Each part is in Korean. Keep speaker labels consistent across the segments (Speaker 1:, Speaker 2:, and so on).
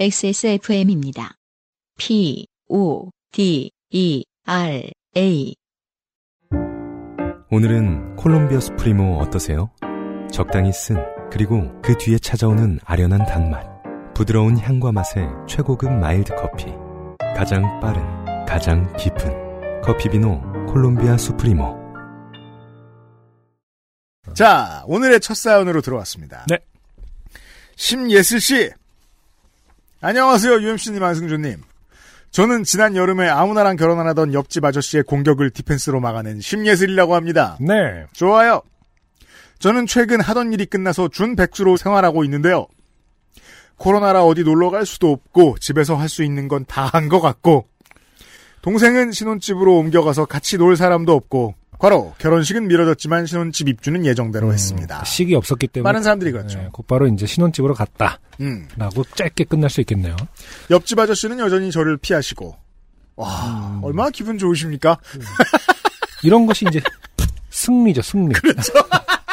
Speaker 1: XSFM입니다. P, O, D, E, R, A.
Speaker 2: 오늘은 콜롬비아 수프리모 어떠세요? 적당히 쓴, 그리고 그 뒤에 찾아오는 아련한 단맛. 부드러운 향과 맛의 최고급 마일드 커피. 가장 빠른, 가장 깊은 커피비노 콜롬비아 수프리모.
Speaker 3: 자, 오늘의 첫 사연으로 들어왔습니다.
Speaker 4: 네.
Speaker 3: 심예슬 씨. 안녕하세요, UMC님, 안승준님. 저는 지난 여름에 아무나랑 결혼 안 하던 옆집 아저씨의 공격을 디펜스로 막아낸 심예슬이라고 합니다.
Speaker 4: 네.
Speaker 3: 좋아요. 저는 최근 하던 일이 끝나서 준 백수로 생활하고 있는데요. 코로나라 어디 놀러 갈 수도 없고 집에서 할 수 있는 건 다 한 것 같고 동생은 신혼집으로 옮겨가서 같이 놀 사람도 없고 과로 결혼식은 미뤄졌지만 신혼집 입주는 예정대로 했습니다.
Speaker 4: 식이 없었기 때문에
Speaker 3: 많은 사람들이 그렇죠.
Speaker 4: 네, 곧바로 이제 신혼집으로 갔다라고
Speaker 3: 음.
Speaker 4: 짧게 끝날 수 있겠네요.
Speaker 3: 옆집 아저씨는 여전히 저를 피하시고 와
Speaker 4: 음.
Speaker 3: 얼마나 기분 좋으십니까?
Speaker 4: 이런 것이 이제 승리죠, 승리.
Speaker 3: 그렇죠.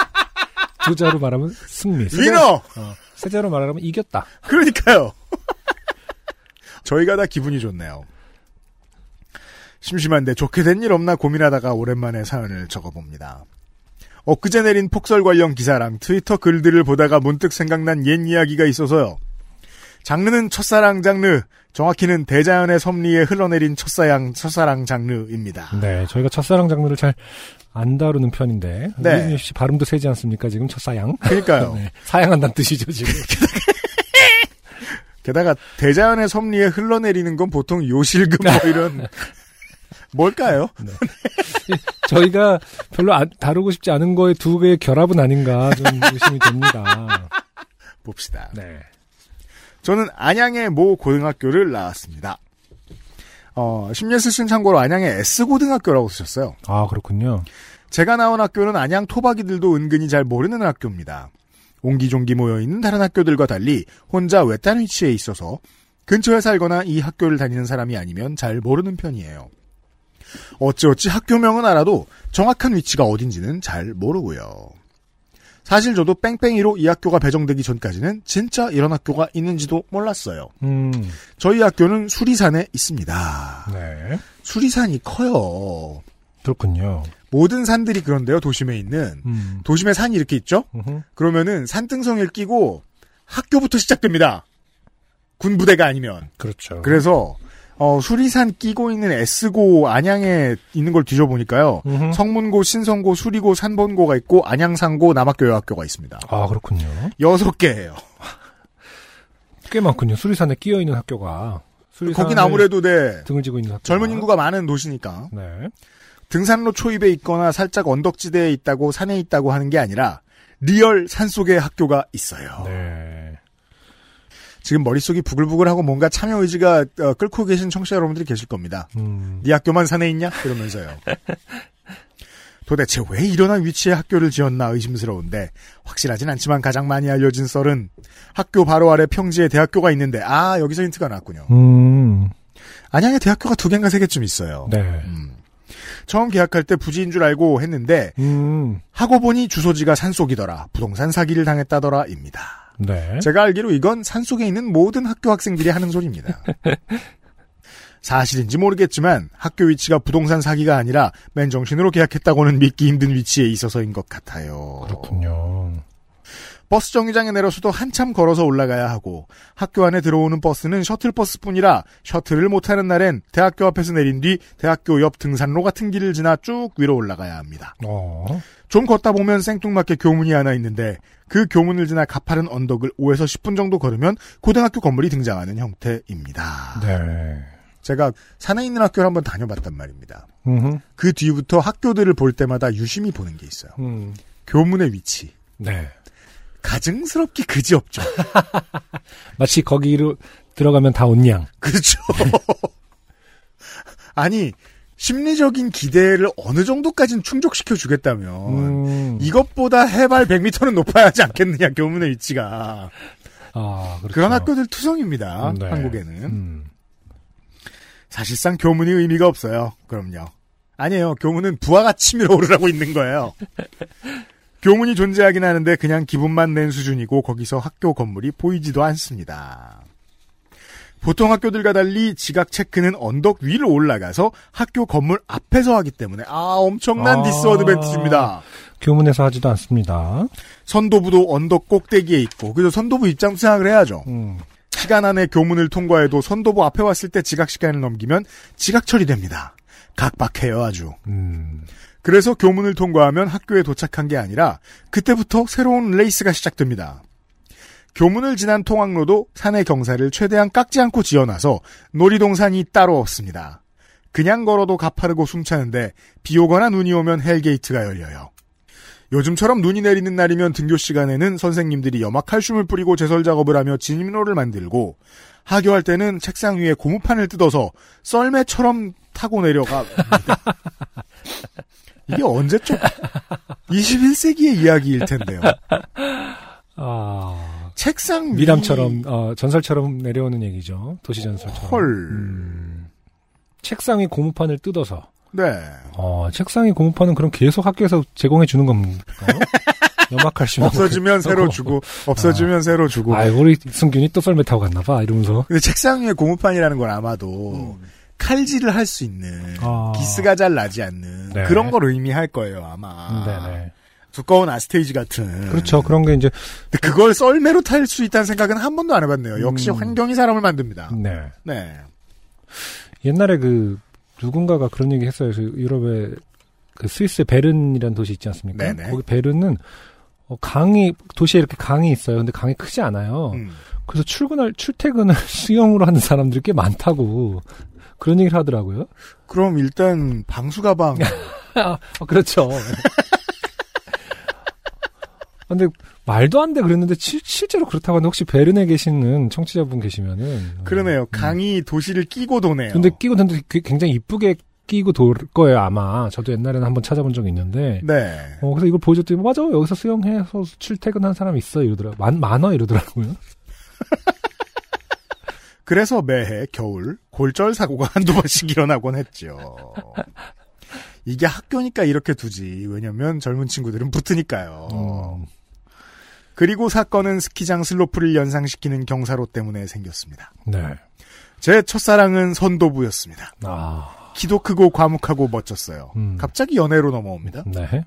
Speaker 4: 두 자로 말하면 승리. 세
Speaker 3: 위너
Speaker 4: 자- 어, 세 자로 말하면 이겼다.
Speaker 3: 그러니까요. 저희가 다 기분이 좋네요. 심심한데 좋게 된 일 없나 고민하다가 오랜만에 사연을 적어봅니다. 엊그제 내린 폭설 관련 기사랑 트위터 글들을 보다가 문득 생각난 옛 이야기가 있어서요. 장르는 첫사랑 장르, 정확히는 대자연의 섭리에 흘러내린 첫사랑, 첫사랑 장르입니다.
Speaker 4: 네, 저희가 첫사랑 장르를 잘 안 다루는 편인데
Speaker 3: 네.
Speaker 4: 씨 발음도 세지 않습니까? 지금 첫사양.
Speaker 3: 그러니까요.
Speaker 4: 네, 사양한다는 뜻이죠 지금.
Speaker 3: 게다가 대자연의 섭리에 흘러내리는 건 보통 요실금 뭐 이런 뭘까요?
Speaker 4: 저희가 별로 안- 다루고 싶지 않은 거에 두 개의 결합은 아닌가 좀 의심이 됩니다.
Speaker 3: 봅시다.
Speaker 4: 네.
Speaker 3: 저는 안양의 모 고등학교를 나왔습니다. 어, 심예슬 씨는 참고로 안양의 S고등학교라고 쓰셨어요.
Speaker 4: 아 그렇군요.
Speaker 3: 제가 나온 학교는 안양 토박이들도 은근히 잘 모르는 학교입니다. 옹기종기 모여있는 다른 학교들과 달리 혼자 외딴 위치에 있어서 근처에 살거나 이 학교를 다니는 사람이 아니면 잘 모르는 편이에요. 어찌어찌 학교명은 알아도 정확한 위치가 어딘지는 잘 모르고요. 사실 저도 뺑뺑이로 이 학교가 배정되기 전까지는 진짜 이런 학교가 있는지도 몰랐어요.
Speaker 4: 음,
Speaker 3: 저희 학교는 수리산에 있습니다.
Speaker 4: 네.
Speaker 3: 수리산이 커요.
Speaker 4: 그렇군요.
Speaker 3: 모든 산들이 그런데요, 도심에 있는.
Speaker 4: 음.
Speaker 3: 도심에 산이 이렇게 있죠?
Speaker 4: 음흠.
Speaker 3: 그러면은 산등성이를 끼고 학교부터 시작됩니다. 군부대가 아니면.
Speaker 4: 그렇죠.
Speaker 3: 그래서, 어, 수리산 끼고 있는 S고 안양에 있는 걸 뒤져보니까요.
Speaker 4: 음흠.
Speaker 3: 성문고, 신성고, 수리고, 산본고가 있고, 안양상고, 남학교 여학교가 있습니다.
Speaker 4: 아 그렇군요.
Speaker 3: 여섯 개예요.
Speaker 4: 꽤 많군요. 수리산에 끼어 있는 학교가.
Speaker 3: 거긴 아무래도 네,
Speaker 4: 등을 지고 있는 학교.
Speaker 3: 젊은 인구가 많은 도시니까.
Speaker 4: 네.
Speaker 3: 등산로 초입에 있거나 살짝 언덕지대에 있다고 산에 있다고 하는 게 아니라 real 산속에 학교가 있어요.
Speaker 4: 네.
Speaker 3: 지금 머릿속이 부글부글하고 뭔가 참여 의지가 어, 끓고 계신 청취자 여러분들이 계실 겁니다.
Speaker 4: 음.
Speaker 3: 네 학교만 산에 있냐? 이러면서요. 도대체 왜 이러한 위치에 학교를 지었나 의심스러운데 확실하진 않지만 가장 많이 알려진 썰은 학교 바로 아래 평지에 대학교가 있는데 아 여기서 힌트가 나왔군요.
Speaker 4: 음.
Speaker 3: 안양에 대학교가 두 개인가 세 개쯤 있어요.
Speaker 4: 네.
Speaker 3: 음. 처음 계약할 때 부지인 줄 알고 했는데
Speaker 4: 음.
Speaker 3: 하고 보니 주소지가 산속이더라. 부동산 사기를 당했다더라입니다.
Speaker 4: 네.
Speaker 3: 제가 알기로 이건 산속에 있는 모든 학교 학생들이 하는 소리입니다. 사실인지 모르겠지만 학교 위치가 부동산 사기가 아니라 맨정신으로 계약했다고는 믿기 힘든 위치에 있어서인 것 같아요.
Speaker 4: 그렇군요.
Speaker 3: 버스 정류장에 내려서도 한참 걸어서 올라가야 하고 학교 안에 들어오는 버스는 셔틀버스뿐이라 셔틀을 못하는 날엔 대학교 앞에서 내린 뒤 대학교 옆 등산로 같은 길을 지나 쭉 위로 올라가야 합니다.
Speaker 4: 어.
Speaker 3: 좀 걷다 보면 생뚱맞게 교문이 하나 있는데 그 교문을 지나 가파른 언덕을 5에서 10분 정도 걸으면 고등학교 건물이 등장하는 형태입니다.
Speaker 4: 네.
Speaker 3: 제가 산에 있는 학교를 한번 다녀봤단 말입니다.
Speaker 4: 음.
Speaker 3: 그 뒤부터 학교들을 볼 때마다 유심히 보는 게 있어요.
Speaker 4: 음.
Speaker 3: 교문의 위치.
Speaker 4: 네.
Speaker 3: 가증스럽게 그지없죠.
Speaker 4: 마치 거기로 들어가면 다 온양.
Speaker 3: 그렇죠. 아니 심리적인 기대를 어느 정도까지는 충족시켜 주겠다면
Speaker 4: 음.
Speaker 3: 이것보다 해발 100m는 높아야 하지 않겠느냐 교문의 위치가
Speaker 4: 아, 그렇죠.
Speaker 3: 그런 학교들 투성입니다.
Speaker 4: 네.
Speaker 3: 한국에는
Speaker 4: 음.
Speaker 3: 사실상 교문이 의미가 없어요. 그럼요. 아니에요. 교문은 부아가 치밀어 오르라고 있는 거예요. 교문이 존재하긴 하는데 그냥 기분만 낸 수준이고 거기서 학교 건물이 보이지도 않습니다. 보통 학교들과 달리 지각 체크는 언덕 위를 올라가서 학교 건물 앞에서 하기 때문에 아 엄청난
Speaker 4: 아.
Speaker 3: disadvantage입니다.
Speaker 4: 교문에서 하지도 않습니다.
Speaker 3: 선도부도 언덕 꼭대기에 있고 그래서 선도부 입장도 생각을 해야죠.
Speaker 4: 음.
Speaker 3: 시간 안에 교문을 통과해도 선도부 앞에 왔을 때 지각 시간을 넘기면 지각 처리됩니다. 각박해요 아주.
Speaker 4: 음.
Speaker 3: 그래서 교문을 통과하면 학교에 도착한 게 아니라 그때부터 새로운 레이스가 시작됩니다. 교문을 지난 통학로도 산의 경사를 최대한 깎지 않고 지어놔서 놀이동산이 따로 없습니다. 그냥 걸어도 가파르고 숨차는데 비 오거나 눈이 오면 hell gate가 열려요. 요즘처럼 눈이 내리는 날이면 등교 시간에는 선생님들이 염화 칼슘을 뿌리고 제설 작업을 하며 진입로를 만들고 하교할 때는 책상 위에 고무판을 뜯어서 썰매처럼 타고 내려갑니다. 이게 언제죠? 21세기의 이야기일 텐데요.
Speaker 4: 아.
Speaker 3: 책상 위...
Speaker 4: 미담처럼 어, 전설처럼 내려오는 얘기죠. 도시 전설처럼.
Speaker 3: 헐.
Speaker 4: 음. 책상이 고무판을 뜯어서.
Speaker 3: 네.
Speaker 4: 어, 책상이 고무판은 그럼 계속 학교에서 제공해 주는 겁니까? 염화칼슘
Speaker 3: 없어지면 새로 주고 없어지면 새로 주고.
Speaker 4: 아, 우리 승균이 또 썰매 타고 갔나 봐 이러면서.
Speaker 3: 근데 책상 위에 고무판이라는 건 아마도 칼질을 할 수 있는
Speaker 4: 아.
Speaker 3: 기스가 잘 나지 않는
Speaker 4: 네.
Speaker 3: 그런 걸 의미할 거예요 아마.
Speaker 4: 네네.
Speaker 3: 두꺼운 아스테이지 같은.
Speaker 4: 그렇죠. 그런 게 이제
Speaker 3: 그걸 썰매로 탈 수 있다는 생각은 한 번도 안 해봤네요. 역시
Speaker 4: 음.
Speaker 3: 환경이 사람을 만듭니다.
Speaker 4: 네.
Speaker 3: 네.
Speaker 4: 옛날에 그 누군가가 그런 얘기 했어요. 그 유럽의 그 스위스의 베른이라는 도시 있지 않습니까?
Speaker 3: 네네.
Speaker 4: 거기 베른은 어, 강이 도시에 이렇게 강이 있어요. 근데 강이 크지 않아요.
Speaker 3: 음.
Speaker 4: 그래서 출근할 출퇴근을 수영으로 하는 사람들이 꽤 많다고 그런 얘기를 하더라고요.
Speaker 3: 그럼 일단 방수 가방
Speaker 4: 아, 그렇죠. 근데 말도 안 돼 그랬는데 치- 실제로 그렇다고 하는데 혹시 베른에 계시는 청취자분 계시면은
Speaker 3: 그러네요.
Speaker 4: 음.
Speaker 3: 강이 도시를 끼고 도네요.
Speaker 4: 근데 끼고 다는데 굉장히 이쁘게 끼고 돌 거예요 아마. 저도 옛날에는 한번 찾아본 적이 있는데.
Speaker 3: 네.
Speaker 4: 어 그래서 이걸 보여줬더니 맞아 여기서 수영해서 출퇴근한 사람이 있어 이러더라. 만 많아 이러더라고요.
Speaker 3: 그래서 매해 겨울 골절 사고가 한두 번씩 일어나곤 했죠. 이게 학교니까 이렇게 두지. 왜냐면 젊은 친구들은 붙으니까요.
Speaker 4: 어,
Speaker 3: 그리고 사건은 스키장 슬로프를 연상시키는 경사로 때문에 생겼습니다.
Speaker 4: 네.
Speaker 3: 제 첫사랑은 선도부였습니다.
Speaker 4: 아,
Speaker 3: 키도 크고 과묵하고 멋졌어요.
Speaker 4: 음.
Speaker 3: 갑자기 연애로 넘어옵니다.
Speaker 4: 네.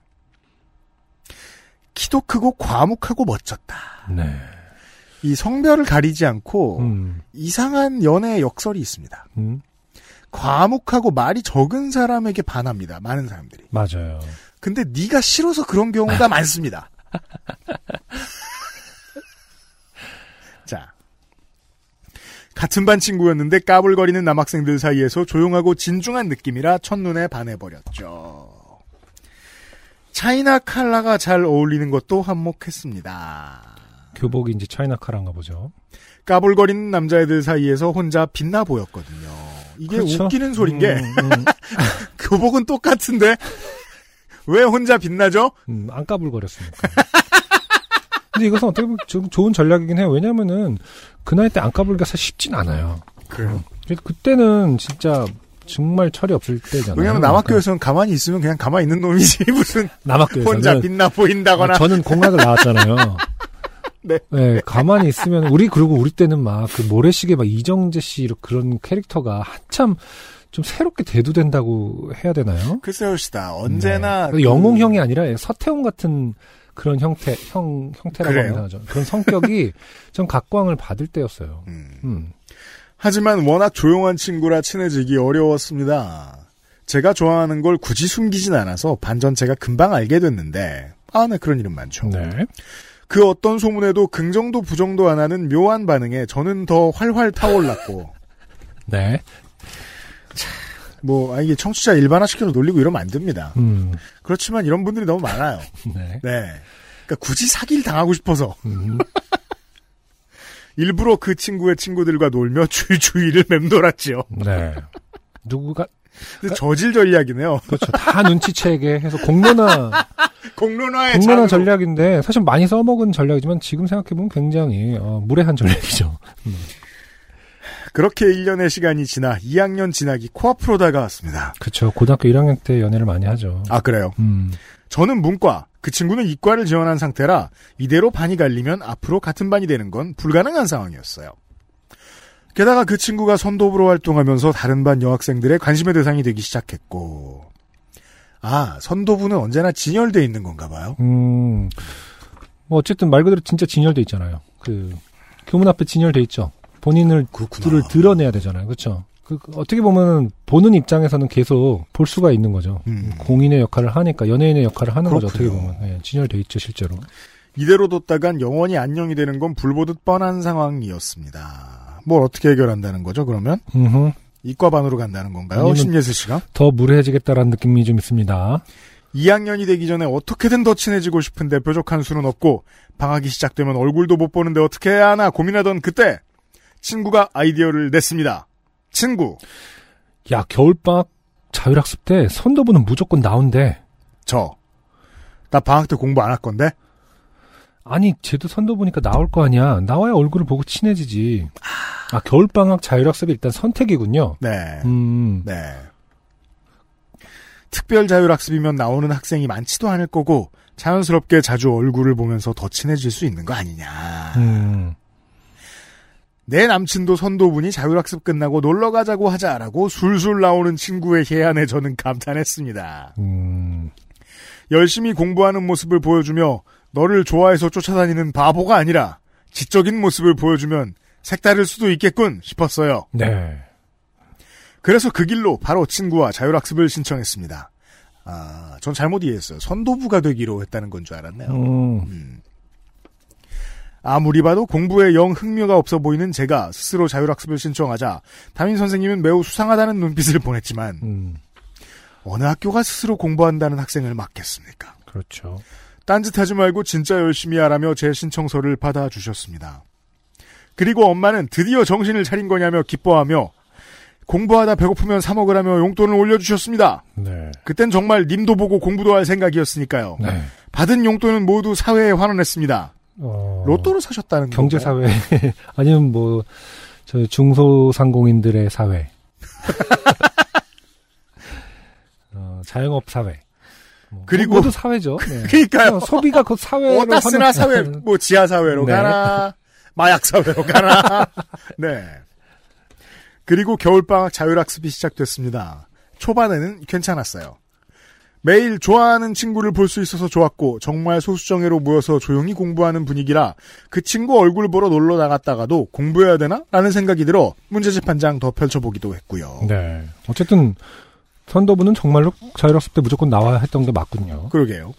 Speaker 3: 키도 크고 과묵하고 멋졌다.
Speaker 4: 네.
Speaker 3: 이 성별을 가리지 않고
Speaker 4: 음,
Speaker 3: 이상한 연애 역설이 있습니다.
Speaker 4: 음,
Speaker 3: 과묵하고 말이 적은 사람에게 반합니다. 많은 사람들이.
Speaker 4: 맞아요.
Speaker 3: 근데 네가 싫어서 그런 경우가 많습니다. 자. 같은 반 친구였는데 까불거리는 남학생들 사이에서 조용하고 진중한 느낌이라 첫눈에 반해버렸죠. 차이나 칼라가 잘 어울리는 것도 한몫했습니다.
Speaker 4: 교복이 이제 차이나 카란가 보죠.
Speaker 3: 까불거리는 남자애들 사이에서 혼자 빛나 보였거든요. 이게
Speaker 4: 그렇죠.
Speaker 3: 웃기는 소린 게
Speaker 4: 음, 음,
Speaker 3: 교복은 똑같은데 왜 혼자 빛나죠?
Speaker 4: 음, 안 까불거렸으니까. 근데 이것은 어떻게 보면 좀 좋은 전략이긴 해요. 왜냐면은 그 나이 때 안 까불기가 사실 쉽진 않아요.
Speaker 3: 그래요.
Speaker 4: 그래서 그때는 진짜 정말 철이 없을 때잖아요.
Speaker 3: 왜냐면 남학교에서는 가만히 있으면 그냥 가만히 있는 놈이지 무슨
Speaker 4: 남학교에서는
Speaker 3: 혼자 빛나 보인다거나
Speaker 4: 아, 저는 공학을 나왔잖아요.
Speaker 3: 네.
Speaker 4: 가만히 있으면 우리 그리고 우리 때는 막 그 모래시계 막 이정재 씨 이런 그런 캐릭터가 한참 좀 새롭게 대두된다고 해야 되나요?
Speaker 3: 글쎄요 시다 언제나
Speaker 4: 네.
Speaker 3: 그-
Speaker 4: 영웅형이 아니라 서태웅 같은 그런 형태 형 형태라고 하죠. 그런 성격이 전 각광을 받을 때였어요.
Speaker 3: 음.
Speaker 4: 음.
Speaker 3: 하지만 워낙 조용한 친구라 친해지기 어려웠습니다. 제가 좋아하는 걸 굳이 숨기진 않아서 반전 제가 금방 알게 됐는데 아, 네 그런 일은 많죠.
Speaker 4: 네.
Speaker 3: 그 어떤 소문에도 긍정도 부정도 안 하는 묘한 반응에 저는 더 활활 타올랐고
Speaker 4: 네.
Speaker 3: 뭐 아, 이게 청취자 일반화시켜서 놀리고 이러면 안 됩니다.
Speaker 4: 음.
Speaker 3: 그렇지만 이런 분들이 너무 많아요.
Speaker 4: 네.
Speaker 3: 네. 그러니까 굳이 사기를 당하고 싶어서
Speaker 4: 음.
Speaker 3: 일부러 그 친구의 친구들과 놀며 주위주위를 맴돌았지요.
Speaker 4: 네. 누구가
Speaker 3: 근데 저질 전략이네요.
Speaker 4: 그렇죠. 다 눈치채게 해서 공론화
Speaker 3: 공론화의
Speaker 4: 공론화
Speaker 3: 자극으로.
Speaker 4: 전략인데 사실 많이 써먹은 전략이지만 지금 생각해보면 굉장히 어, 무례한 전략이죠.
Speaker 3: 그렇게 1년의 시간이 지나 2학년 진학이 코앞으로 다가왔습니다.
Speaker 4: 그렇죠. 고등학교 1학년 때 연애를 많이 하죠.
Speaker 3: 아 그래요.
Speaker 4: 음.
Speaker 3: 저는 문과, 그 친구는 이과를 지원한 상태라 이대로 반이 갈리면 앞으로 같은 반이 되는 건 불가능한 상황이었어요. 게다가 그 친구가 선도부로 활동하면서 다른 반 여학생들의 관심의 대상이 되기 시작했고, 아, 선도부는 언제나 진열돼 있는 건가 봐요.
Speaker 4: 음, 뭐 어쨌든 말 그대로 진짜 진열돼 있잖아요. 그 교문 앞에 진열돼 있죠. 본인을. 들을 드러내야 되잖아요. 그렇죠? 그, 그 어떻게 보면 보는 입장에서는 계속 볼 수가 있는 거죠.
Speaker 3: 음.
Speaker 4: 공인의 역할을 하니까 연예인의 역할을 하는 거죠. 어떻게
Speaker 3: 그렇군요.
Speaker 4: 보면 예, 진열돼 있죠 실제로.
Speaker 3: 이대로 뒀다간 영원히 안녕이 되는 건 불보듯 뻔한 상황이었습니다. 뭘 어떻게 해결한다는 거죠, 그러면?
Speaker 4: 음흠.
Speaker 3: 이과반으로 간다는 건가요? 신예슬 씨가?
Speaker 4: 더 무례해지겠다라는 느낌이 좀 있습니다.
Speaker 3: 2학년이 되기 전에 어떻게든 더 친해지고 싶은데 뾰족한 수는 없고 방학이 시작되면 얼굴도 못 보는데 어떻게 해야 하나 고민하던 그때 친구가 아이디어를 냈습니다. 친구,
Speaker 4: 야 겨울방학 자율학습 때 선도부는 무조건 나온대.
Speaker 3: 저. 나 방학 때 공부 안 할 건데?
Speaker 4: 아니 쟤도 선도 보니까 나올 거 아니야. 나와야 얼굴을 보고 친해지지. 아 겨울 방학 자율학습이 일단 선택이군요.
Speaker 3: 네.
Speaker 4: 음.
Speaker 3: 네. 특별 자율학습이면 나오는 학생이 많지도 않을 거고 자연스럽게 자주 얼굴을 보면서 더 친해질 수 있는 거 아니냐.
Speaker 4: 음.
Speaker 3: 내 남친도 선도분이 자율학습 끝나고 놀러 가자고 하자라고 술술 나오는 친구의 해안에 저는 감탄했습니다.
Speaker 4: 음.
Speaker 3: 열심히 공부하는 모습을 보여주며 너를 좋아해서 쫓아다니는 바보가 아니라 지적인 모습을 보여주면 색다를 수도 있겠군 싶었어요.
Speaker 4: 네.
Speaker 3: 그래서 그 길로 바로 친구와 자율학습을 신청했습니다. 아, 전 잘못 이해했어요. 선도부가 되기로 했다는 건 줄 알았네요.
Speaker 4: 음.
Speaker 3: 음. 아무리 봐도 공부에 영 흥미가 없어 보이는 제가 스스로 자율학습을 신청하자 담임 선생님은 매우 수상하다는 눈빛을 보냈지만
Speaker 4: 음.
Speaker 3: 어느 학교가 스스로 공부한다는 학생을 맡겠습니까?
Speaker 4: 그렇죠.
Speaker 3: 딴짓하지 말고 진짜 열심히 하라며 제 신청서를 받아주셨습니다. 그리고 엄마는 드디어 정신을 차린 거냐며 기뻐하며 공부하다 배고프면 사 먹으라며 용돈을 올려주셨습니다.
Speaker 4: 네.
Speaker 3: 그땐 정말 님도 보고 공부도 할 생각이었으니까요.
Speaker 4: 네.
Speaker 3: 받은 용돈은 모두 사회에 환원했습니다.
Speaker 4: 어.
Speaker 3: 로또를 사셨다는 거죠.
Speaker 4: 경제 사회 아니면 뭐저 중소상공인들의 사회 어, 자영업 사회 뭐,
Speaker 3: 그리고-
Speaker 4: 모두 사회죠. 네.
Speaker 3: 그러니까요.
Speaker 4: 어, 소비가 그 사회로 하는-
Speaker 3: 사회, 뭐 지하 사회로
Speaker 4: 네.
Speaker 3: 가라, 마약 사회로 가라. 네. 그리고 겨울방학 자율학습이 시작됐습니다. 초반에는 괜찮았어요. 매일 좋아하는 친구를 볼 수 있어서 좋았고 정말 소수정예로 모여서 조용히 공부하는 분위기라 그 친구 얼굴 보러 놀러 나갔다가도 공부해야 되나? 라는 생각이 들어 문제집 한 장 더 펼쳐보기도 했고요.
Speaker 4: 네. 어쨌든 선도부는 정말로 자율학습 때 무조건 나와야 했던 게 맞군요.
Speaker 3: 그러게요.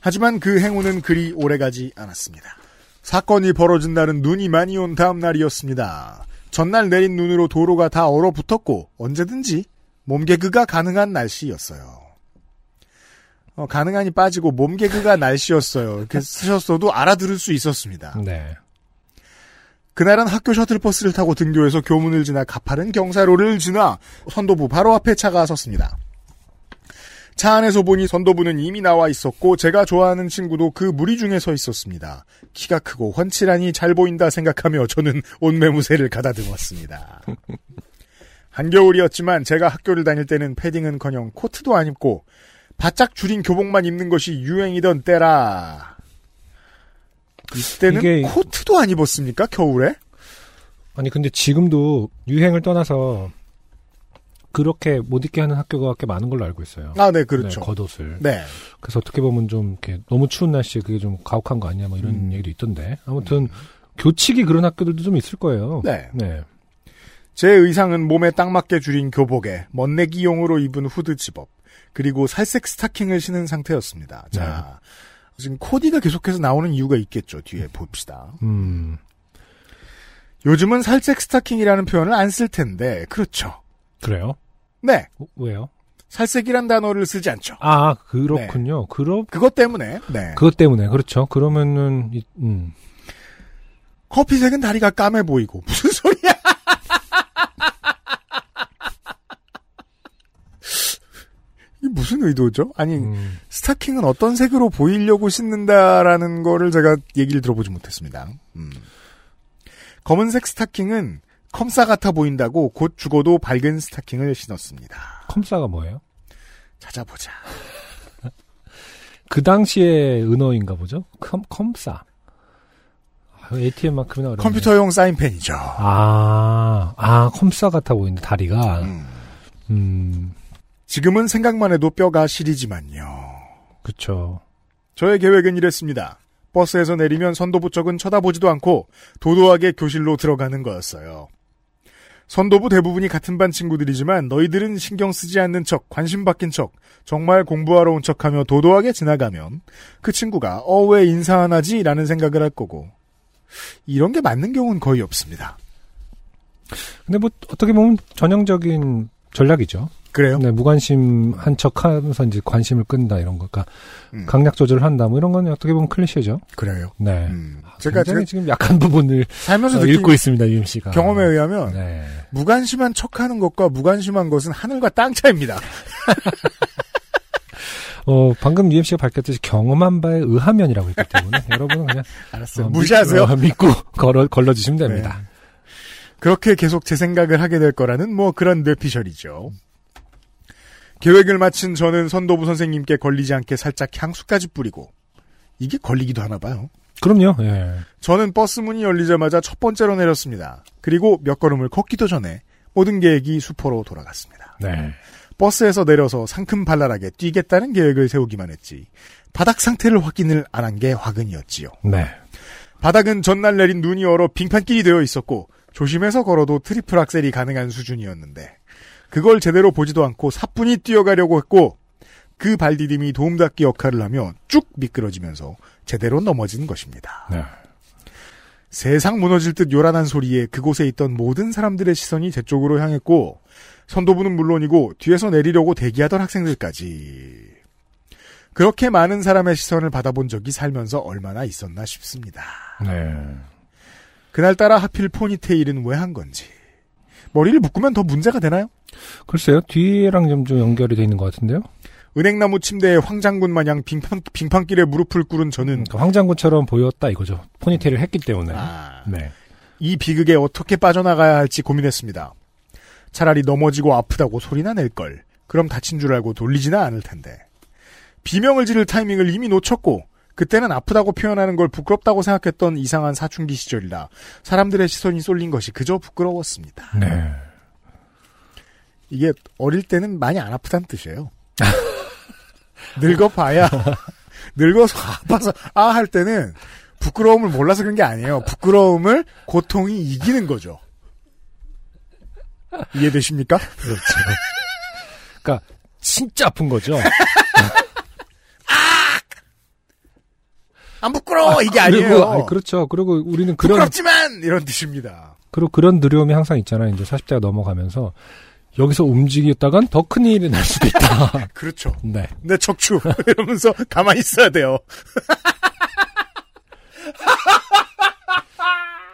Speaker 3: 하지만 그 행운은 그리 오래가지 않았습니다. 사건이 벌어진 날은 눈이 많이 온 다음 날이었습니다. 전날 내린 눈으로 도로가 다 얼어붙었고 언제든지 몸개그가 가능한 날씨였어요. 어, 가능한이 빠지고 몸개그가 날씨였어요. 이렇게 쓰셨어도 알아들을 수 있었습니다.
Speaker 4: 네.
Speaker 3: 그날은 학교 셔틀버스를 타고 등교해서 교문을 지나 가파른 경사로를 지나 선도부 바로 앞에 차가 섰습니다. 차 안에서 보니 선도부는 이미 나와 있었고 제가 좋아하는 친구도 그 무리 중에 서 있었습니다. 키가 크고 훤칠하니 잘 보인다 생각하며 저는 옷매무새를 가다듬었습니다. 한겨울이었지만 제가 학교를 다닐 때는 패딩은커녕 코트도 안 입고 바짝 줄인 교복만 입는 것이 유행이던 때라. 이때는
Speaker 4: 이게-
Speaker 3: 코트도 안 입었습니까? 겨울에?
Speaker 4: 아니 근데 지금도 유행을 떠나서 그렇게 못 입게 하는 학교가 꽤 많은 걸로 알고 있어요.
Speaker 3: 아, 네, 그렇죠.
Speaker 4: 네, 겉옷을.
Speaker 3: 네.
Speaker 4: 그래서 어떻게 보면 좀 이렇게 너무 추운 날씨에 그게 좀 가혹한 거 아니냐 뭐 이런
Speaker 3: 음.
Speaker 4: 얘기도 있던데. 아무튼 교칙이 그런 학교들도 좀 있을 거예요.
Speaker 3: 네.
Speaker 4: 네.
Speaker 3: 제 의상은 몸에 딱 맞게 줄인 교복에 멋내기용으로 입은 후드 집업 그리고 살색 스타킹을 신은 상태였습니다. 자, 지금 코디가 계속해서 나오는 이유가 있겠죠. 뒤에 봅시다.
Speaker 4: 음.
Speaker 3: 요즘은 살색 스타킹이라는 표현을 안 쓸 텐데 그렇죠.
Speaker 4: 그래요?
Speaker 3: 네,
Speaker 4: 어, 왜요?
Speaker 3: 살색이란 단어를 쓰지 않죠.
Speaker 4: 아, 그렇군요. 그러
Speaker 3: 그것 때문에 네.
Speaker 4: 그것 때문에 그렇죠. 그러면은 이- 음.
Speaker 3: 커피색은 다리가 까매 보이고 무슨 소리야? 이 무슨 의도죠? 아니
Speaker 4: 음.
Speaker 3: 스타킹은 어떤 색으로 보이려고 신는다라는 거를 제가 얘기를 들어보지 못했습니다. 음. 검은색 스타킹은 컴싸 같아 보인다고 곧 죽어도 밝은 스타킹을 신었습니다.
Speaker 4: 컴싸가 뭐예요?
Speaker 3: 찾아보자.
Speaker 4: 그 당시의 은어인가 보죠? 컴, 컴싸. 아, ATM만큼이나 어려워.
Speaker 3: 컴퓨터용 사인펜이죠.
Speaker 4: 아, 아, 컴싸 같아 보이는데, 다리가.
Speaker 3: 음.
Speaker 4: 음,
Speaker 3: 지금은 생각만 해도 뼈가 시리지만요.
Speaker 4: 그쵸.
Speaker 3: 저의 계획은 이랬습니다. 버스에서 내리면 선도부 쪽은 쳐다보지도 않고 도도하게 교실로 들어가는 거였어요. 선도부 대부분이 같은 반 친구들이지만 너희들은 신경 쓰지 않는 척, 관심 바뀐 척, 정말 공부하러 온 척하며 도도하게 지나가면 그 친구가 어 왜 인사 안 하지? 라는 생각을 할 거고 이런 게 맞는 경우는 거의 없습니다.
Speaker 4: 근데 뭐, 어떻게 보면 전형적인 전략이죠.
Speaker 3: 그래요?
Speaker 4: 네, 무관심 한척 하면서 이제 관심을 끈다, 이런 거. 그러니까,
Speaker 3: 음,
Speaker 4: 강약 조절을 한다, 뭐 이런 건 어떻게 보면 클리셰죠.
Speaker 3: 그래요.
Speaker 4: 네.
Speaker 3: 음, 제가, 제가
Speaker 4: 굉장히 지금 약한 부분을
Speaker 3: 살면서
Speaker 4: 어, 읽고 있습니다, 유임 씨가.
Speaker 3: 경험에 의하면
Speaker 4: 네.
Speaker 3: 무관심한 척 하는 것과 무관심한 것은 하늘과 땅 차이입니다.
Speaker 4: 어, 방금 유임 씨가 밝혔듯이 경험한 바에 의하면이라고 했기 때문에 여러분은 그냥
Speaker 3: 알았어요.
Speaker 4: 어,
Speaker 3: 무시하세요.
Speaker 4: 믿, 어, 믿고 걸어, 걸러주시면 됩니다.
Speaker 3: 그렇게 계속 제 생각을 하게 될 거라는 뭐 그런 뇌피셜이죠. 계획을 마친 저는 선도부 선생님께 걸리지 않게 살짝 향수까지 뿌리고 이게 걸리기도 하나 봐요.
Speaker 4: 그럼요. 예.
Speaker 3: 저는 버스 문이 열리자마자 첫 번째로 내렸습니다. 그리고 몇 걸음을 걷기도 전에 모든 계획이 수포로 돌아갔습니다.
Speaker 4: 네.
Speaker 3: 버스에서 내려서 상큼 발랄하게 뛰겠다는 계획을 세우기만 했지 바닥 상태를 확인을 안 한 게 화근이었지요.
Speaker 4: 네.
Speaker 3: 바닥은 전날 내린 눈이 얼어 빙판길이 되어 있었고 조심해서 걸어도 트리플 악셀이 가능한 수준이었는데 그걸 제대로 보지도 않고 사뿐히 뛰어가려고 했고 그 발디딤이 도움닫기 역할을 하며 쭉 미끄러지면서 제대로 넘어진 것입니다.
Speaker 4: 네.
Speaker 3: 세상 무너질 듯 요란한 소리에 그곳에 있던 모든 사람들의 시선이 제 쪽으로 향했고 선도부는 물론이고 뒤에서 내리려고 대기하던 학생들까지 그렇게 많은 사람의 시선을 받아본 적이 살면서 얼마나 있었나 싶습니다.
Speaker 4: 네.
Speaker 3: 그날따라 하필 포니테일은 왜 한 건지 머리를 묶으면 더 문제가 되나요?
Speaker 4: 글쎄요. 뒤랑 좀, 좀 연결이 돼 있는 것 같은데요.
Speaker 3: 은행나무 침대에 황장군 마냥 빙판, 빙판길에 무릎을 꿇은 저는
Speaker 4: 그러니까 황장군처럼 보였다 이거죠. 포니테일을 했기 때문에.
Speaker 3: 아,
Speaker 4: 네.
Speaker 3: 이 비극에 어떻게 빠져나가야 할지 고민했습니다. 차라리 넘어지고 아프다고 소리나 낼 걸. 그럼 다친 줄 알고 돌리지나 않을 텐데. 비명을 지를 타이밍을 이미 놓쳤고 그때는 아프다고 표현하는 걸 부끄럽다고 생각했던 이상한 사춘기 시절이라 사람들의 시선이 쏠린 것이 그저 부끄러웠습니다.
Speaker 4: 네.
Speaker 3: 이게 어릴 때는 많이 안 아프다는 뜻이에요. 늙어봐야 늙어서 아파서 아 할 때는 부끄러움을 몰라서 그런 게 아니에요. 부끄러움을 고통이 이기는 거죠. 이해되십니까?
Speaker 4: 그렇죠. 그러니까 진짜 아픈 거죠.
Speaker 3: 안 부끄러워 이게
Speaker 4: 그리고,
Speaker 3: 아니에요.
Speaker 4: 아니, 그렇죠. 그리고 우리는 그런
Speaker 3: 부끄럽지만 이런 뜻입니다.
Speaker 4: 그리고 그런 두려움이 항상 있잖아요. 이제 40대가 넘어가면서 여기서 움직였다간 더 큰 일이 날 수도 있다.
Speaker 3: 그렇죠.
Speaker 4: 네.
Speaker 3: 내 척추 이러면서 가만히 있어야 돼요.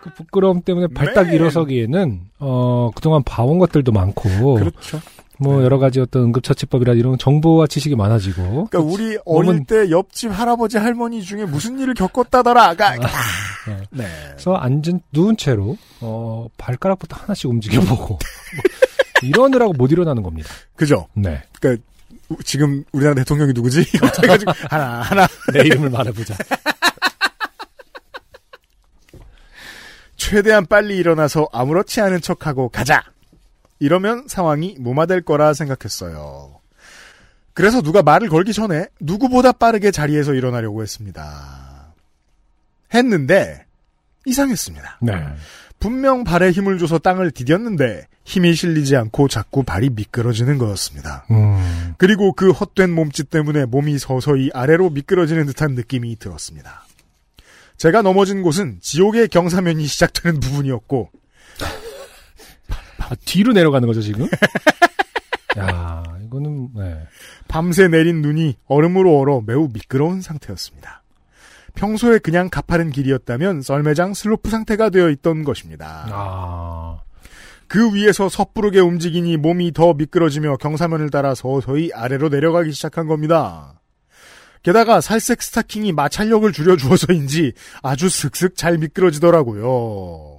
Speaker 4: 그 부끄러움 때문에 발딱
Speaker 3: 네.
Speaker 4: 일어서기에는 어 그동안 봐온 것들도 많고
Speaker 3: 그렇죠.
Speaker 4: 뭐 여러 가지 어떤 응급처치법이라 이런 정보와 지식이 많아지고
Speaker 3: 그러니까 우리 어릴 때 옆집 할아버지 할머니 중에 무슨 일을 겪었다더라가
Speaker 4: 네.
Speaker 3: 네.
Speaker 4: 그래서 앉은 누운 채로 어 발가락부터 하나씩 움직여보고 뭐 이러느라고 못 일어나는 겁니다.
Speaker 3: 그죠.
Speaker 4: 네.
Speaker 3: 그러니까 우- 지금 우리나라 대통령이 누구지? 해가지고 하나 하나
Speaker 4: 내 이름을 말해보자.
Speaker 3: 최대한 빨리 일어나서 아무렇지 않은 척하고 가자. 이러면 상황이 무마될 거라 생각했어요. 그래서 누가 말을 걸기 전에 누구보다 빠르게 자리에서 일어나려고 했습니다. 했는데 이상했습니다.
Speaker 4: 네.
Speaker 3: 분명 발에 힘을 줘서 땅을 디뎠는데 힘이 실리지 않고 자꾸 발이 미끄러지는 거였습니다.
Speaker 4: 음.
Speaker 3: 그리고 그 헛된 몸짓 때문에 몸이 서서히 아래로 미끄러지는 듯한 느낌이 들었습니다. 제가 넘어진 곳은 지옥의 경사면이 시작되는 부분이었고
Speaker 4: 아, 뒤로 내려가는 거죠 지금? 야 이거는 네.
Speaker 3: 밤새 내린 눈이 얼음으로 얼어 매우 미끄러운 상태였습니다. 평소에 그냥 가파른 길이었다면 썰매장 슬로프 상태가 되어 있던 것입니다.
Speaker 4: 아.
Speaker 3: 그 위에서 섣부르게 움직이니 몸이 더 미끄러지며 경사면을 따라 서서히 아래로 내려가기 시작한 겁니다. 게다가 살색 스타킹이 마찰력을 줄여주어서인지 아주 슥슥 잘 미끄러지더라고요.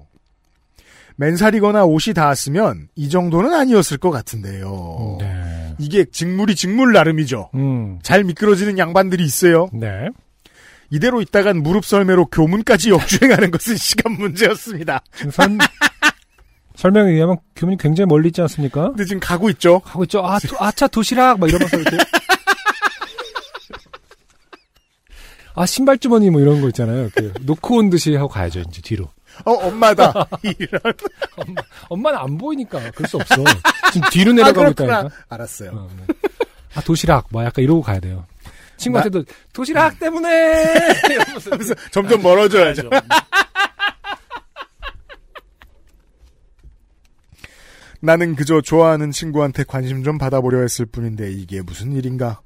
Speaker 3: 맨살이거나 옷이 닿았으면 이 정도는 아니었을 것 같은데요.
Speaker 4: 네.
Speaker 3: 이게 직물이 직물 나름이죠.
Speaker 4: 음.
Speaker 3: 잘 미끄러지는 양반들이 있어요.
Speaker 4: 네.
Speaker 3: 이대로 있다간 무릎 썰매로 교문까지 역주행하는 것은 시간 문제였습니다.
Speaker 4: 선- 설명에 의하면 교문이 굉장히 멀리 있지 않습니까?
Speaker 3: 근데 지금 가고 있죠.
Speaker 4: 가고 있죠. 아, 도, 아차 도시락 막 이러면서 이렇게. 아 신발 주머니 뭐 이런 거 있잖아요. 놓고 온 듯이 하고 가야죠 이제 뒤로.
Speaker 3: 어, 엄마다. 이런.
Speaker 4: 엄마는 안 보이니까 그럴 수 없어. 지금 뒤로 내려가고
Speaker 3: 아.
Speaker 4: 있다니까.
Speaker 3: 알았어요.
Speaker 4: 어, 네. 아 도시락 뭐 약간 이러고 가야 돼요. 친구한테도 도시락 때문에
Speaker 3: 하면서 점점 멀어져야죠. 나는 그저 좋아하는 친구한테 관심 좀 받아보려 했을 뿐인데 이게 무슨 일인가?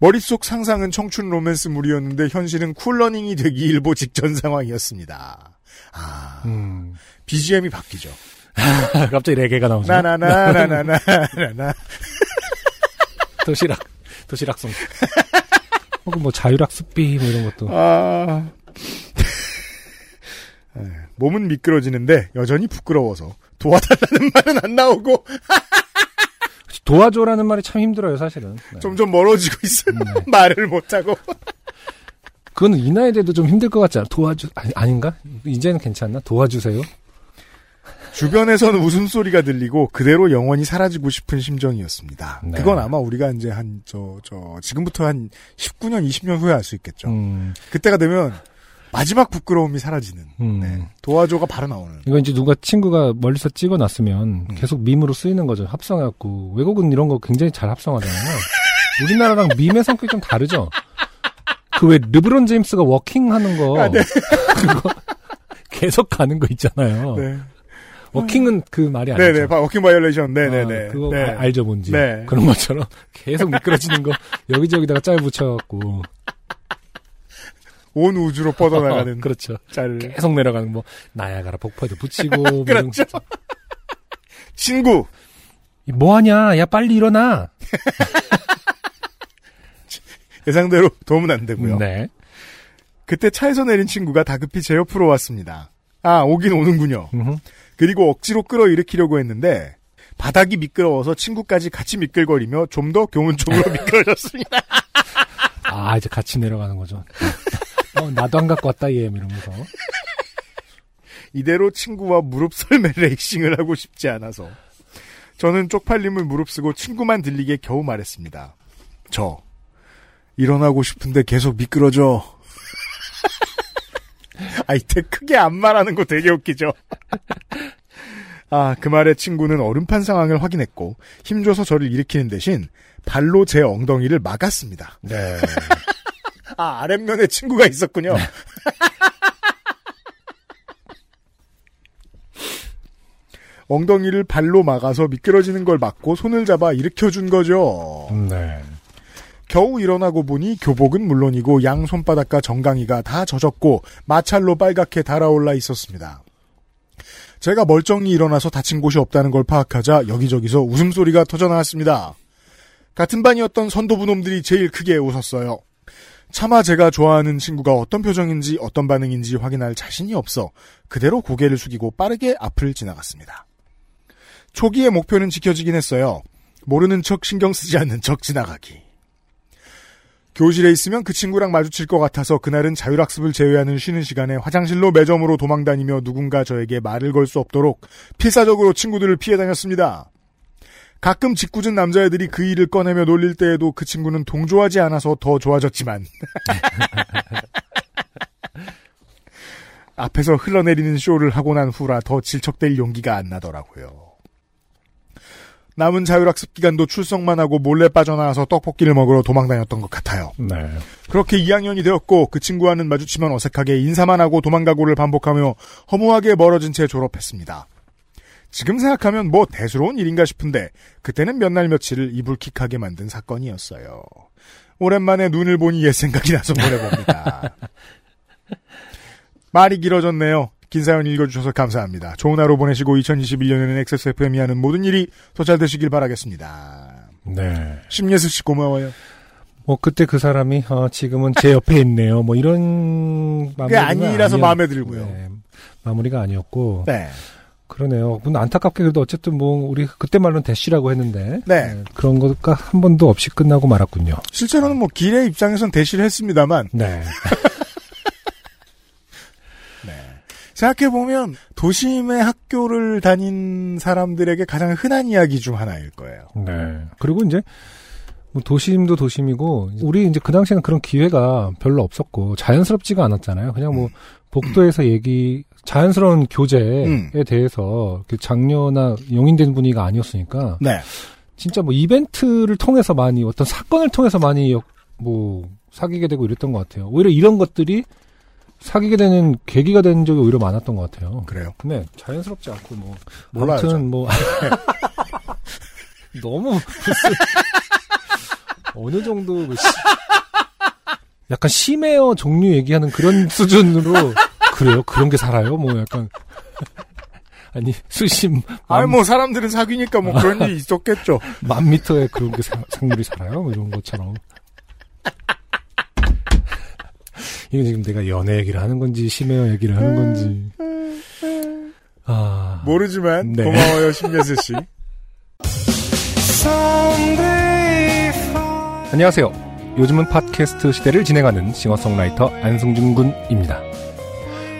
Speaker 3: 머릿속 상상은 청춘 로맨스물이었는데 현실은 쿨러닝이 되기 일보 직전 상황이었습니다. 아,
Speaker 4: 음.
Speaker 3: BGM이 바뀌죠.
Speaker 4: 아, 갑자기 레게가 나오죠.
Speaker 3: 나나나나나나나.
Speaker 4: 도시락, 도시락송. 혹은 뭐 자율학습비 뭐 이런 것도.
Speaker 3: 아. 네, 몸은 미끄러지는데 여전히 부끄러워서 도와달라는 말은 안 나오고.
Speaker 4: 도와줘라는 말이 참 힘들어요 사실은. 네.
Speaker 3: 점점 멀어지고 있어요.
Speaker 4: 네.
Speaker 3: 말을 못하고.
Speaker 4: 그건 이 나이 돼도 좀 힘들 것 같지 않아? 도와주 아니, 아닌가? 이제는 괜찮나? 도와주세요.
Speaker 3: 주변에서는 웃음소리가 들리고 그대로 영원히 사라지고 싶은 심정이었습니다.
Speaker 4: 네.
Speaker 3: 그건 아마 우리가 이제 한, 저, 저, 지금부터 한 19년, 20년 후에 알 수 있겠죠.
Speaker 4: 음,
Speaker 3: 그때가 되면 마지막 부끄러움이 사라지는.
Speaker 4: 음.
Speaker 3: 네. 도와줘가 바로 나오는.
Speaker 4: 이거 이제 누가 친구가 멀리서 찍어놨으면
Speaker 3: 음.
Speaker 4: 계속 밈으로 쓰이는 거죠. 합성해갖고 외국은 이런 거 굉장히 잘 합성하잖아요. 우리나라랑 밈의 성격이 좀 다르죠. 그 왜 르브론 제임스가 walking하는 거
Speaker 3: 아, 네.
Speaker 4: 그거 계속 가는 거 있잖아요.
Speaker 3: 네.
Speaker 4: walking은 그 말이 아니죠.
Speaker 3: 네네. 바- walking violation. 네네네.
Speaker 4: 아, 그거
Speaker 3: 네.
Speaker 4: 알- 알죠 뭔지.
Speaker 3: 네.
Speaker 4: 그런 것처럼 계속 미끄러지는 거 여기저기다가 짤 붙여갖고
Speaker 3: 온 우주로 뻗어나가는
Speaker 4: 그렇죠.
Speaker 3: 짤을.
Speaker 4: 계속 내려가는 뭐 나야가라 폭포에도 붙이고 뭐
Speaker 3: 그렇죠. 친구.
Speaker 4: 뭐 하냐? 야 빨리 일어나.
Speaker 3: 예상대로 도움은 안 되고요.
Speaker 4: 네.
Speaker 3: 그때 차에서 내린 친구가 다급히 제 옆으로 왔습니다. 아, 오긴 오는군요. 그리고 억지로 끌어일으키려고 했는데 바닥이 미끄러워서 친구까지 같이 미끌거리며 좀 더 교문 쪽으로 미끄러졌습니다.
Speaker 4: 아 이제 같이 내려가는 거죠. 어, 나도 안 갖고 왔다 얘 이러면서.
Speaker 3: 이대로 친구와 무릎 설매 레이싱을 하고 싶지 않아서 저는 쪽팔림을 무릅쓰고 친구만 들리게 겨우 말했습니다. 저 일어나고 싶은데 계속 미끄러져. 아이 때 크게 안 말하는 거 되게 웃기죠. 아, 그 말에 친구는 얼음판 상황을 확인했고 힘줘서 저를 일으키는 대신 발로 제 엉덩이를 막았습니다.
Speaker 4: 네.
Speaker 3: 아, 아랫면에 친구가 있었군요. 엉덩이를 발로 막아서 미끄러지는 걸 막고 손을 잡아 일으켜준 거죠.
Speaker 4: 네.
Speaker 3: 겨우 일어나고 보니 교복은 물론이고 양 손바닥과 정강이가 다 젖었고 마찰로 빨갛게 달아올라 있었습니다. 제가 멀쩡히 일어나서 다친 곳이 없다는 걸 파악하자 여기저기서 웃음소리가 터져나왔습니다. 같은 반이었던 선도부 놈들이 제일 크게 웃었어요. 차마 제가 좋아하는 친구가 어떤 표정인지 어떤 반응인지 확인할 자신이 없어 그대로 고개를 숙이고 빠르게 앞을 지나갔습니다. 초기의 목표는 지켜지긴 했어요. 모르는 척 신경 쓰지 않는 척 지나가기. 교실에 있으면 그 친구랑 마주칠 것 같아서 그날은 자율학습을 제외하는 쉬는 시간에 화장실로 매점으로 도망다니며 누군가 저에게 말을 걸 수 없도록 필사적으로 친구들을 피해 다녔습니다. 가끔 짓궂은 남자애들이 그 일을 꺼내며 놀릴 때에도 그 친구는 동조하지 않아서 더 좋아졌지만 앞에서 흘러내리는 쇼를 하고 난 후라 더 질척댈 용기가 안 나더라고요. 남은 자율학습 기간도 출석만 하고 몰래 빠져나와서 떡볶이를 먹으러 도망다녔던 것 같아요.
Speaker 4: 네.
Speaker 3: 그렇게 2학년이 되었고 그 친구와는 마주치면 어색하게 인사만 하고 도망가고를 반복하며 허무하게 멀어진 채 졸업했습니다. 지금 생각하면 뭐 대수로운 일인가 싶은데 그때는 몇 날 며칠을 이불킥하게 만든 사건이었어요. 오랜만에 눈을 보니 옛 생각이 나서 보내봅니다. 말이 길어졌네요. 긴 사연 읽어주셔서 감사합니다. 좋은 하루 보내시고 2021년에는 XSFM이 하는 모든 일이 더 잘 되시길 바라겠습니다.
Speaker 4: 네.
Speaker 3: 심예슬 씨 고마워요.
Speaker 4: 뭐 그때 그 사람이 어, 지금은 제 옆에 있네요. 뭐 이런 마무리가
Speaker 3: 아니라서
Speaker 4: 아니었-
Speaker 3: 마음에 들고요.
Speaker 4: 네, 마무리가 아니었고
Speaker 3: 네.
Speaker 4: 그러네요. 근데 안타깝게 그래도 어쨌든 뭐 우리 그때 말로는 대시라고 했는데
Speaker 3: 네.
Speaker 4: 그런 것과 한 번도 없이 끝나고 말았군요.
Speaker 3: 실제로는 뭐 길의 입장에선 대시를 했습니다만
Speaker 4: 네.
Speaker 3: 생각해 보면 도심의 학교를 다닌 사람들에게 가장 흔한 이야기 중 하나일 거예요.
Speaker 4: 네. 그리고 이제 뭐 도심도 도심이고 우리 이제 그 당시에는 그런 기회가 별로 없었고 자연스럽지가 않았잖아요. 그냥 뭐 복도에서 얘기 자연스러운 교제에
Speaker 3: 음.
Speaker 4: 대해서 그 장녀나 용인된 분위기가 아니었으니까
Speaker 3: 네.
Speaker 4: 진짜 뭐 이벤트를 통해서 많이 어떤 사건을 통해서 많이 역- 뭐 사귀게 되고 이랬던 것 같아요. 오히려 이런 것들이 사귀게 되는 계기가 된 적이 오히려 많았던 것 같아요.
Speaker 3: 그래요.
Speaker 4: 네, 자연스럽지 않고 뭐
Speaker 3: 몰라요,
Speaker 4: 아무튼 뭐 너무 무슨 어느 정도 그 시- 약간 심해어 종류 얘기하는 그런 수준으로 그래요? 그런 게 살아요? 뭐 약간 아니
Speaker 3: 아니,
Speaker 4: 만,
Speaker 3: 뭐, 사람들은 사귀니까 뭐 그런 일이 있었겠죠.
Speaker 4: 만 미터에 그런 게 사- 생물이 살아요? 뭐 이런 것처럼. 이거 지금 내가 연애 얘기를 하는 건지 심해어 얘기를 하는 건지. 아
Speaker 3: 모르지만,
Speaker 4: 네.
Speaker 3: 고마워요, 신예슬 씨.
Speaker 4: 안녕하세요. 요즘은 팟캐스트 시대를 진행하는 싱어송라이터 안승준 군입니다.